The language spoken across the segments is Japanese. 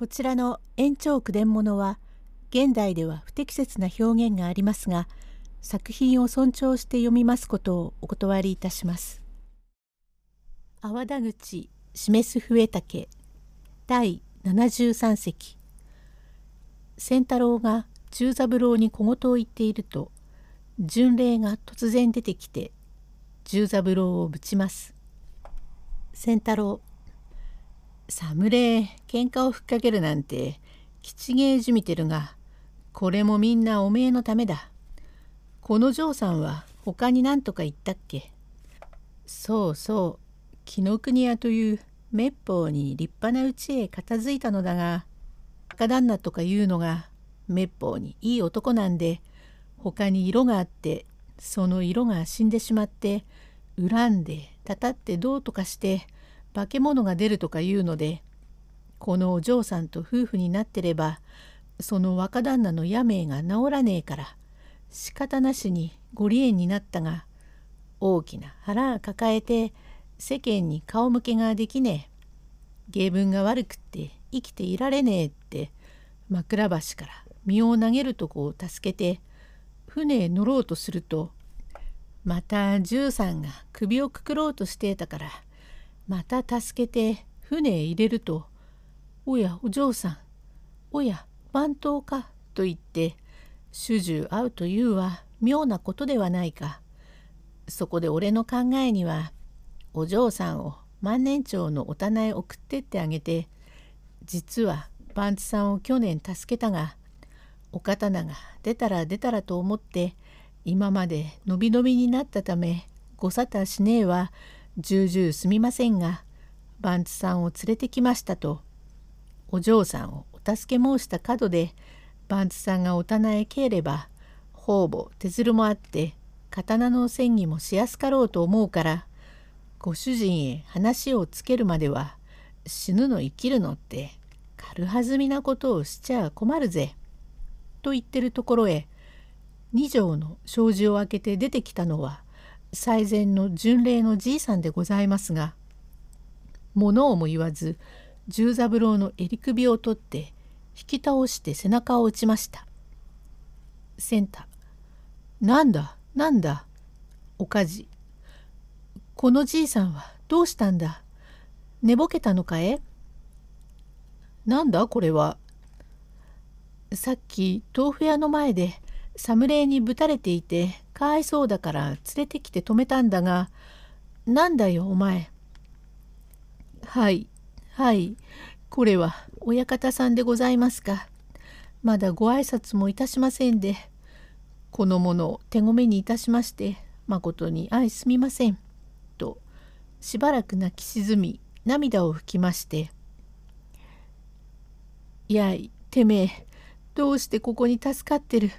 こちらの延長句伝物は現代では不適切な表現がありますが作品を尊重して読みますことをお断りいたします。泡田口示す笛竹第73席仙太郎が十三郎に小言を言っていると巡礼が突然出てきて十三郎をぶちます。仙太郎侍喧嘩をふっかけるなんて吉芸じみてるがこれもみんなおめえのためだ。この嬢さんは他に何とか言ったっけ？そうそう。紀ノ国屋という滅法に立派な家へ片付いたのだが赤旦那とかいうのが滅法にいい男なんで他に色があってその色が死んでしまって恨んでたたってどうとかして化け物が出るとか言うのでこのお嬢さんと夫婦になってればその若旦那の病名が治らねえから仕方なしにご離縁になったが大きな腹抱えて世間に顔向けができねえ。芸文が悪くって生きていられねえって枕橋から身を投げるとこを助けて船へ乗ろうとするとまた十三が首をくくろうとしていたからまた助けて船へ入れると「おやお嬢さんおや番頭か」と言って主従会うというは妙なことではないか。そこで俺の考えにはお嬢さんを万年長のお棚へ送ってってあげて実は番地さんを去年助けたがお刀が出たら出たらと思って今まで伸び伸びになったためご沙汰しねえは重々すみませんが番地さんを連れてきましたとお嬢さんをお助け申した角で番地さんがお棚へ帰れば方々手づるもあって刀の戦議もしやすかろうと思うからご主人へ話をつけるまでは死ぬの生きるのって軽はずみなことをしちゃ困るぜ。と言ってるところへ二条の障子を開けて出てきたのは最前の巡礼のじいさんでございますが物をも言わず十三郎の襟首を取って引き倒して背中を打ちました。センタなんだなんだおかじ。このじいさんはどうしたんだ？寝ぼけたのかえ？なんだこれは。さっき豆腐屋の前で侍にぶたれていてかわいそうだから連れてきて止めたんだがなんだよお前。はいはいこれは親方さんでございますか。まだご挨拶もいたしませんでこのものを手ごめにいたしましてまことに相すみません」としばらく泣き沈み涙を拭きまして「やいてめえどうしてここに助かってる？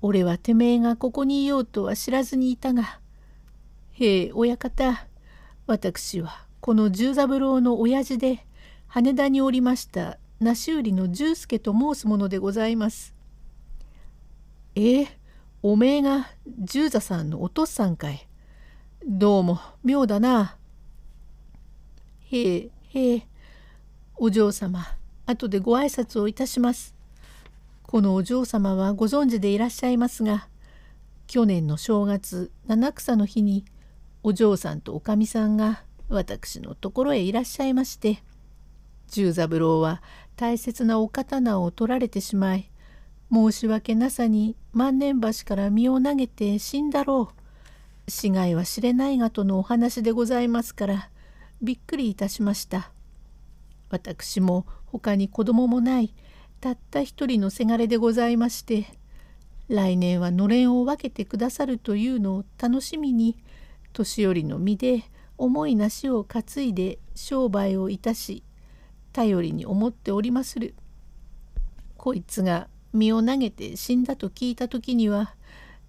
俺はてめえがここにいようとは知らずにいたが。へえ親方私はこの十三郎の親父で羽田におりました梨売りの十助と申すものでございます。ええおめえが十座さんのお父さんかい。どうも妙だな。へえへえお嬢様後でご挨拶をいたします。このお嬢様はご存知でいらっしゃいますが去年の正月七草の日にお嬢さんとおかみさんが私のところへいらっしゃいまして十三郎は大切なお刀を取られてしまい申し訳なさに万年橋から身を投げて死んだろう。死骸は知れないがとのお話でございますからびっくりいたしました。私も他に子供もないたった一人のせがれでございまして来年はのれんを分けてくださるというのを楽しみに年寄りの身で重いなしを担いで商売をいたし頼りに思っておりまする。こいつが身を投げて死んだと聞いた時には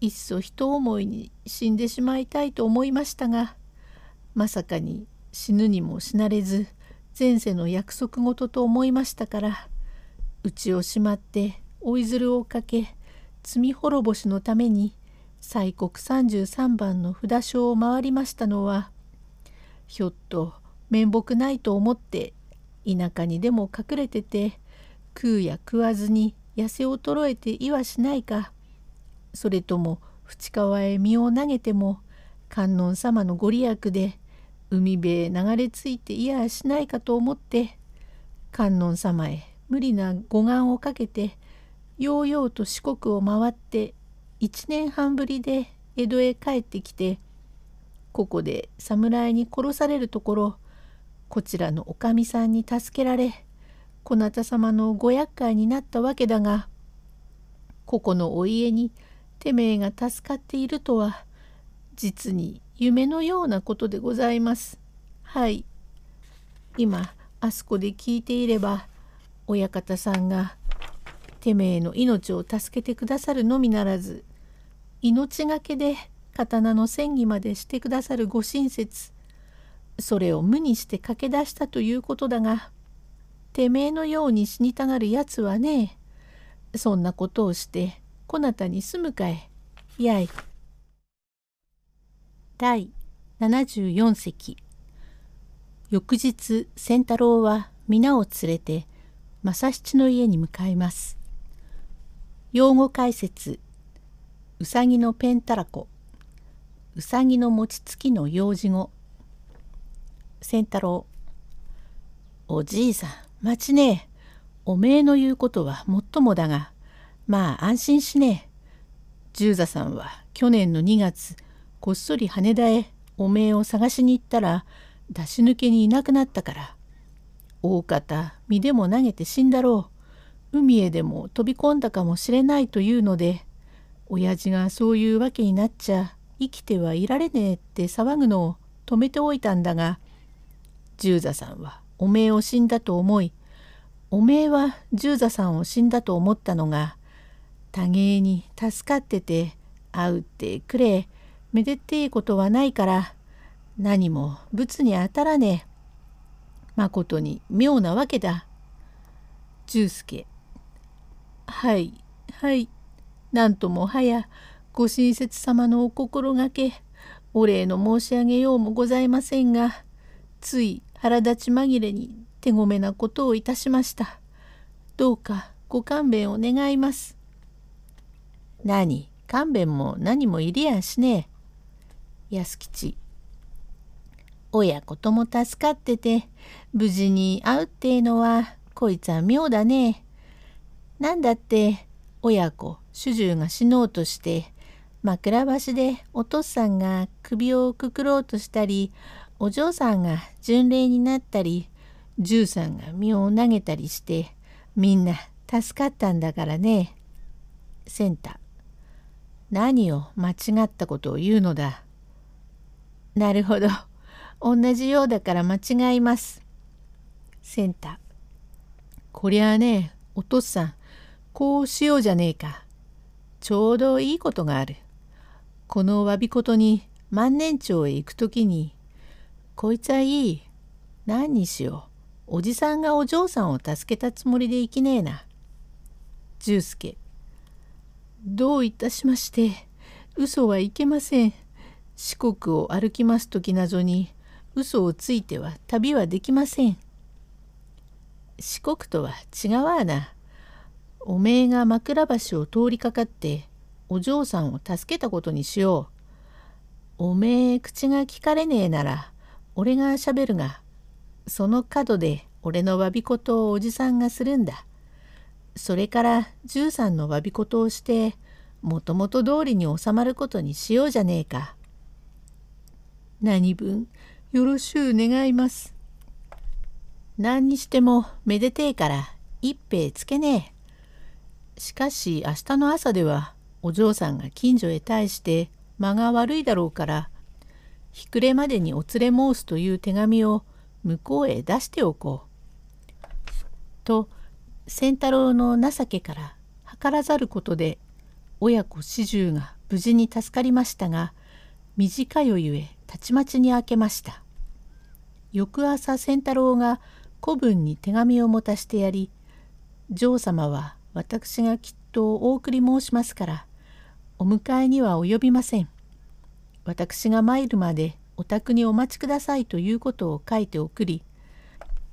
いっそ人思いに死んでしまいたいと思いましたがまさかに死ぬにも死なれず前世の約束事と思いましたから内をしまって追いずるをかけ罪滅ぼしのために西国33番の札所を回りましたのはひょっと面目ないと思って田舎にでも隠れてて食うや食わずに痩せ衰えていはしないかそれとも淵川へ身を投げても観音様のご利益で海辺へ流れ着いていやしないかと思って観音様へ無理な護願をかけてようようと四国を回って一年半ぶりで江戸へ帰ってきてここで侍に殺されるところこちらのおかみさんに助けられこなた様のご厄介になったわけだがここのお家にてめえが助かっているとは実に夢のようなことでございます。はい。今あそこで聞いていれば親方さんがてめえの命を助けてくださるのみならず命がけで刀の戦技までしてくださるご親切それを無にして駆け出したということだがてめえのように死にたがるやつはねそんなことをしてこなたに住むかえ。やい。第74席。翌日仙太郎は皆を連れて正七の家に向かいます。用語解説。うさぎのペンタラコうさぎの餅つきの用事語。仙太郎。おじいさん待ちね。えおめえの言うことはもっともだが。まあ安心しね。え十座さんは去年の2月こっそり羽田へおめえを探しに行ったら出し抜けにいなくなったから。大方身でも投げて死んだろう海へでも飛び込んだかもしれないというので親父がそういうわけになっちゃ生きてはいられねえって騒ぐのを止めておいたんだが十座さんはおめえを死んだと思いおめえは十座さんを死んだと思ったのが多芸に助かってて会うってくれめでてえことはないから何も仏に当たらねえ。まことに妙なわけだ。十助はいはいなんともはやご親切様のお心がけお礼の申し上げようもございませんがつい腹立ち紛れに手ごめなことをいたしました。どうかご勘弁を願います。何？勘弁も何もいりやしねえ。安吉親子とも助かってて無事に会うってえのはこいつは妙だね。なんだって親子主従が死のうとして枕橋でお父さんが首をくくろうとしたりお嬢さんが巡礼になったり従さんが身を投げたりしてみんな助かったんだからね。センタ何を間違ったことを言うのだ。なるほど。同じようだから間違います。センター。こりゃあね、お父さん、こうしようじゃねえか。ちょうどいいことがある。このわびことに万年町へ行くときに、こいつはいい。何にしよう。おじさんがお嬢さんを助けたつもりで行きねえな。十助。どういたしまして、嘘はいけません。四国を歩きます時などに嘘をついては旅はできません。四国とは違わな。おめえが枕橋を通りかかってお嬢さんを助けたことにしよう。おめえ口が聞かれねえなら俺がしゃべるがその角で俺のわびことをおじさんがするんだ。それから十三のわびことをしてもともと通りに収まることにしようじゃねえか。何分？よろしゅう願います。何にしてもめでてえから一杯つけねえ。しかし明日の朝ではお嬢さんが近所へ対して間が悪いだろうから日暮れまでにお連れ申すという手紙を向こうへ出しておこう。と仙太郎の情けから図らざることで親子四十が無事に助かりましたが短よゆえたちまちに明けました。翌朝仙太郎が子分に手紙を持たしてやり嬢様は私がきっとお送り申しますからお迎えには及びません。私が参るまでお宅にお待ちくださいということを書いて送り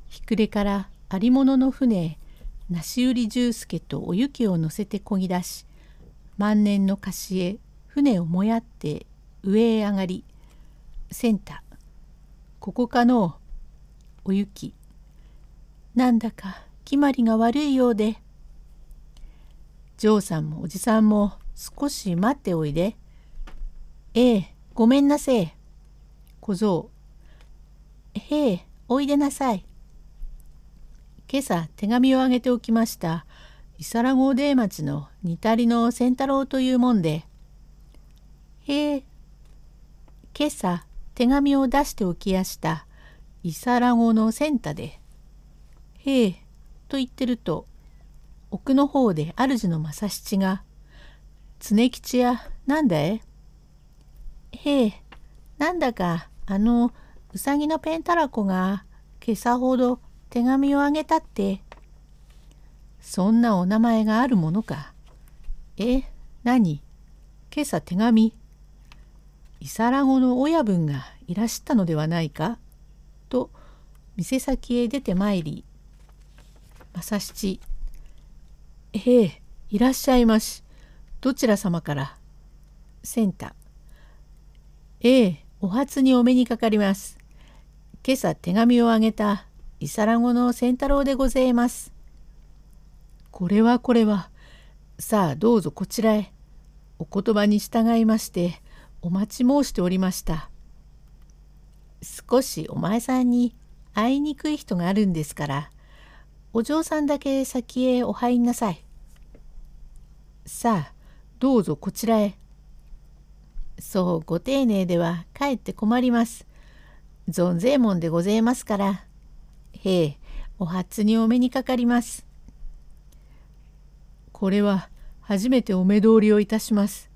日暮れからありもの船へ梨売重助とお雪を乗せてこぎ出し万年の貸しへ船をもやって上へ上がりセンタここかの？お雪。なんだか決まりが悪いようで。ジョーさんもおじさんも少し待っておいで。ええごめんなせえ。小僧。へえおいでなさい。今朝手紙をあげておきました。伊皿郷出町の似たりの仙太郎というもんで。へえ今朝手紙を出しておきやした伊皿郷の仙太でへえと言ってると奥の方で主の正七が「常吉やなんだい?」へえなんだかあのうさぎのペンタラコが今朝ほど手紙をあげたって。そんなお名前があるものか。え、何？今朝手紙。伊皿子の親分がいらしたのではないかと店先へ出てまいり、正七、ええ、いらっしゃいまし。どちら様からセンタ。ええ、お初にお目にかかります。今朝手紙をあげた伊皿子の仙太郎でございます。これはこれは。さあどうぞこちらへ。お言葉に従いましてお待ち申しておりました。少しお前さんに会いにくい人があるんですからお嬢さんだけ先へお入んなさい。さあどうぞこちらへ。そうご丁寧ではかえって困ります。存ぜえもんでございますから。へえ、お初にお目にかかります。これは初めてお目通りをいたします。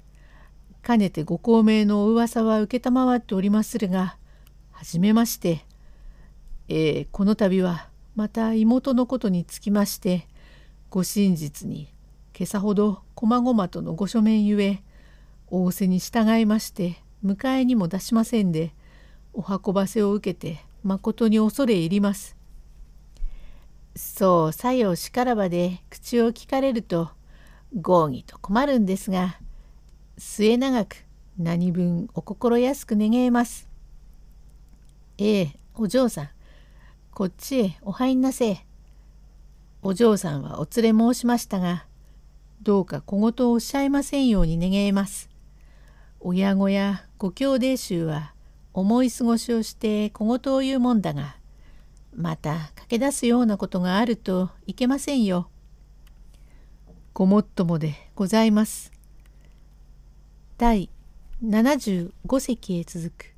かねてご公明のお噂は承っておりまするが、はじめまして。えー、この度はまた妹のことにつきまして、ご真実に今朝ほどこまごまとのご書面ゆえ、仰せに従いまして迎えにも出しませんで、お運ばせを受けてまことに恐れ入ります。そう作用しからばで口を聞かれると合議と困るんですが末永く何分お心安く願えます。ええお嬢さんこっちへお入んなせえ。お嬢さんはお連れ申しましたがどうか小言をおっしゃいませんように願えます。親子やご兄弟衆は思い過ごしをして小言を言うもんだがまた駆け出すようなことがあるといけませんよ。ごもっともでございます。第75席へ続く。